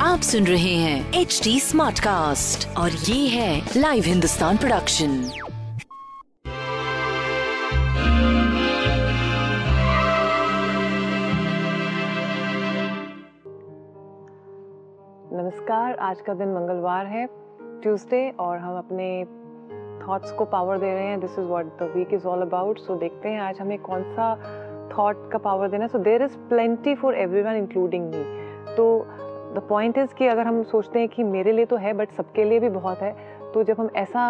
आप सुन रहे हैं एच डी स्मार्ट कास्ट और ये है लाइव हिंदुस्तान प्रोडक्शन नमस्कार आज का दिन मंगलवार है ट्यूसडे और हम अपने थॉट्स को पावर दे रहे हैं। This is what the week is all about so देखते हैं आज हमें कौन सा थॉट का पावर देना। So there is plenty for everyone including me तो द पॉइंट इज़ कि अगर हम सोचते हैं कि मेरे लिए तो है बट सबके लिए भी बहुत है तो जब हम ऐसा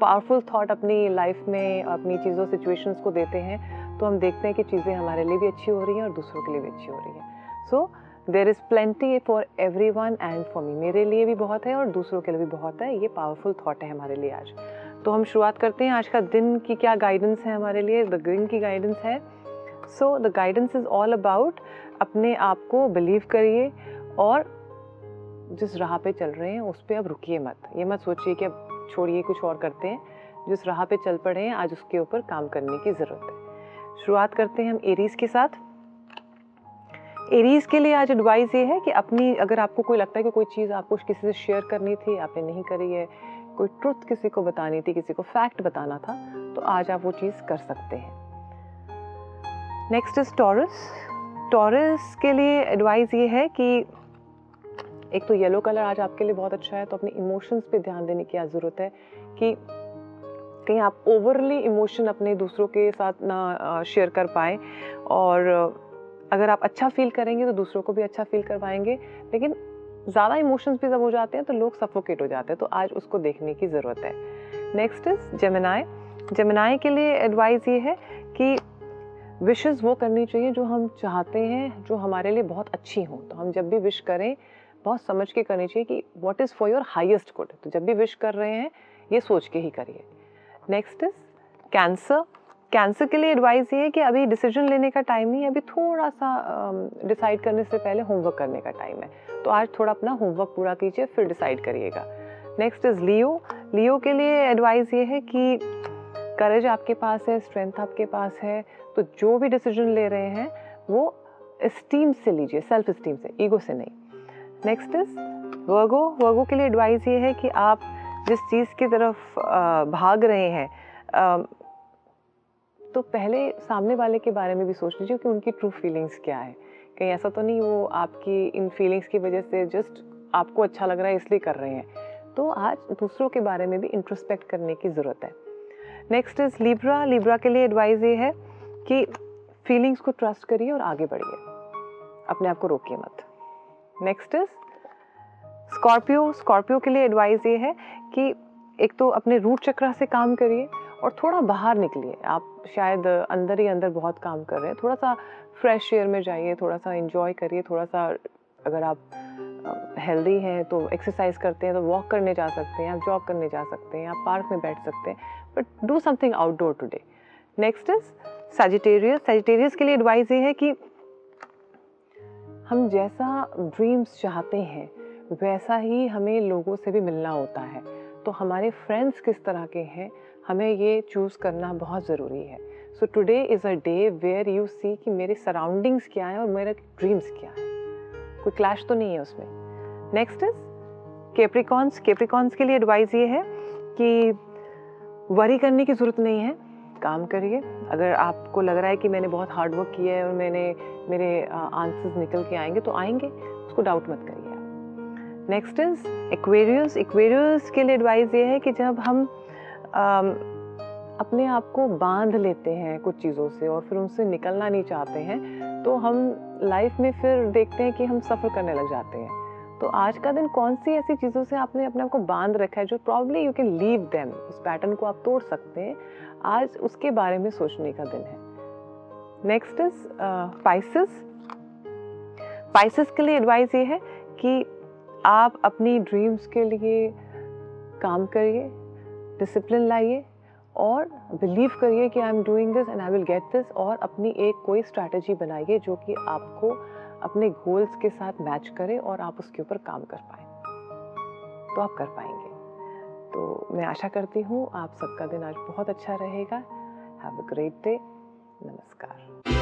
पावरफुल um, थॉट अपनी लाइफ में अपनी चीज़ों सिचुएशंस को देते हैं तो हम देखते हैं कि चीज़ें हमारे लिए भी अच्छी हो रही हैं और दूसरों के लिए भी अच्छी हो रही हैं। So there is plenty for everyone and for me मेरे लिए भी बहुत है और दूसरों के लिए भी बहुत है। ये पावरफुल थाट है हमारे लिए आज। तो हम शुरुआत करते हैं। आज का दिन की क्या गाइडेंस है हमारे लिए? द दिन की गाइडेंस है। So the guidance is all about अपने आप को बिलीव करिए और जिस राह पे चल रहे हैं, उस पर अब रुकिए मत। ये मत सोचिए कि अब छोड़िए, कुछ और करते हैं। जिस राह पे चल पड़े हैं, आज उसके ऊपर काम करने की ज़रूरत है। शुरुआत करते हैं हम एरीज के साथ। एरीज के लिए आज एडवाइस ये है कि अपनी, अगर आपको कोई लगता है कि कोई चीज़ आपको किसी से शेयर करनी थी, आपने नहीं करी है कोई ट्रुथ किसी को बतानी थी, किसी को फैक्ट बताना था तो आज आप वो चीज़ कर सकते हैं। नेक्स्ट इज़ टॉरस टॉरस के लिए एडवाइस ये है कि एक तो येलो कलर आज आपके लिए बहुत अच्छा है तो अपने इमोशंस पे ध्यान देने की ज़रूरत है कि कहीं आप ओवरली इमोशन अपने दूसरों के साथ ना शेयर कर पाएँ और अगर आप अच्छा फील करेंगे तो दूसरों को भी अच्छा फील करवाएँगे, लेकिन ज़्यादा इमोशंस भी जब हो जाते हैं तो लोग सफोकेट हो जाते हैं। तो आज उसको देखने की ज़रूरत है। नेक्स्ट इज़ जमनाए जमनाए के लिए एडवाइस ये है कि विशेज़ वो करनी चाहिए जो हम चाहते हैं, जो हमारे लिए बहुत अच्छी हों। तो हम जब भी विश करें, बहुत समझ के करनी चाहिए कि what is for your highest good तो जब भी विश कर रहे हैं, ये सोच के ही करिए। नेक्स्ट इज़ कैंसर कैंसर के लिए एडवाइस ये है कि अभी डिसीज़न लेने का टाइम नहीं है, अभी थोड़ा सा डिसाइड करने से पहले होमवर्क करने का टाइम है। तो आज थोड़ा अपना होमवर्क पूरा कीजिए, फिर डिसाइड करिएगा। नेक्स्ट इज़ लियो लियो के लिए एडवाइस ये है कि करेज आपके पास है स्ट्रेंथ आपके पास है तो जो भी डिसीज़न ले रहे हैं, वो स्टीम से लीजिए सेल्फ स्टीम से ईगो से नहीं। नेक्स्ट इज़ वर्गो वर्गो के लिए एडवाइस ये है कि आप जिस चीज़ की तरफ़ भाग रहे हैं तो पहले सामने वाले के बारे में भी सोच लीजिए कि उनकी ट्रू फीलिंग्स क्या है। कहीं ऐसा तो नहीं वो आपकी इन फीलिंग्स की वजह से जस्ट आपको अच्छा लग रहा है, इसलिए कर रहे हैं। तो आज दूसरों के बारे में भी इंट्रोस्पेक्ट करने की ज़रूरत है। नेक्स्ट इज़ लिब्रा लिब्रा के लिए एडवाइस ये है कि फीलिंग्स को ट्रस्ट करिए और आगे बढ़िए। अपने आप को रोकिए मत। नेक्स्ट इज़ स्कॉर्पियो स्कॉर्पियो के लिए एडवाइस ये है कि एक तो अपने रूट चक्रा से काम करिए। और थोड़ा बाहर निकलिए। आप शायद अंदर ही अंदर बहुत काम कर रहे हैं। थोड़ा सा फ्रेश एयर में जाइए थोड़ा सा इंजॉय करिए थोड़ा सा अगर आप हेल्दी हैं तो एक्सरसाइज करते हैं तो वॉक करने जा सकते हैं, आप जॉब करने जा सकते हैं, आप पार्क में बैठ सकते हैं। But do something outdoor today next is Sagittarius Sagittarius के लिए एडवाइस ये है कि हम जैसा ड्रीम्स चाहते हैं, वैसा ही हमें लोगों से भी मिलना होता है। तो हमारे फ्रेंड्स किस तरह के हैं, हमें ये चूज़ करना बहुत ज़रूरी है। So today is a day where you see कि मेरे सराउंडिंग्स क्या है और मेरे ड्रीम्स क्या है। कोई क्लैश तो नहीं है उसमें। नेक्स्ट इज़ केप्रिकॉन्स केप्रिकॉन्स के लिए एडवाइस ये है कि वरी करने की ज़रूरत नहीं है। काम करिए। अगर आपको लग रहा है कि मैंने बहुत हार्ड वर्क किया है और मैंने मेरे आंसर्स निकल के आएँगे तो आएँगे। उसको डाउट मत करिए। नेक्स्ट इज़ एक्वेरियस एक्वेरियस के लिए एडवाइस ये है कि जब हम अपने आप को बाँध लेते हैं कुछ चीज़ों से और फिर उनसे निकलना नहीं चाहते हैं तो हम लाइफ में फिर देखते हैं कि हम सफ़र करने लग जाते हैं। तो आज का दिन कौन सी ऐसी चीज़ों से आपने अपने आप को बाँध रखा है जो probably you can leave them उस पैटर्न को आप तोड़ सकते हैं। आज उसके बारे में सोचने का दिन है। नेक्स्ट इज़ स्पाइसेस स्पाइसेस के लिए एडवाइस ये है कि आप अपनी ड्रीम्स के लिए काम करिए डिसिप्लिन लाइए और बिलीव करिए कि I am doing this and I will get this और अपनी एक कोई स्ट्रैटेजी बनाइए जो कि आपको अपने गोल्स के साथ मैच करे और आप उसके ऊपर काम कर पाए। तो आप कर पाएँगे। तो मैं आशा करती हूँ आप सबका दिन आज बहुत अच्छा रहेगा। हैव अ ग्रेट डे नमस्कार।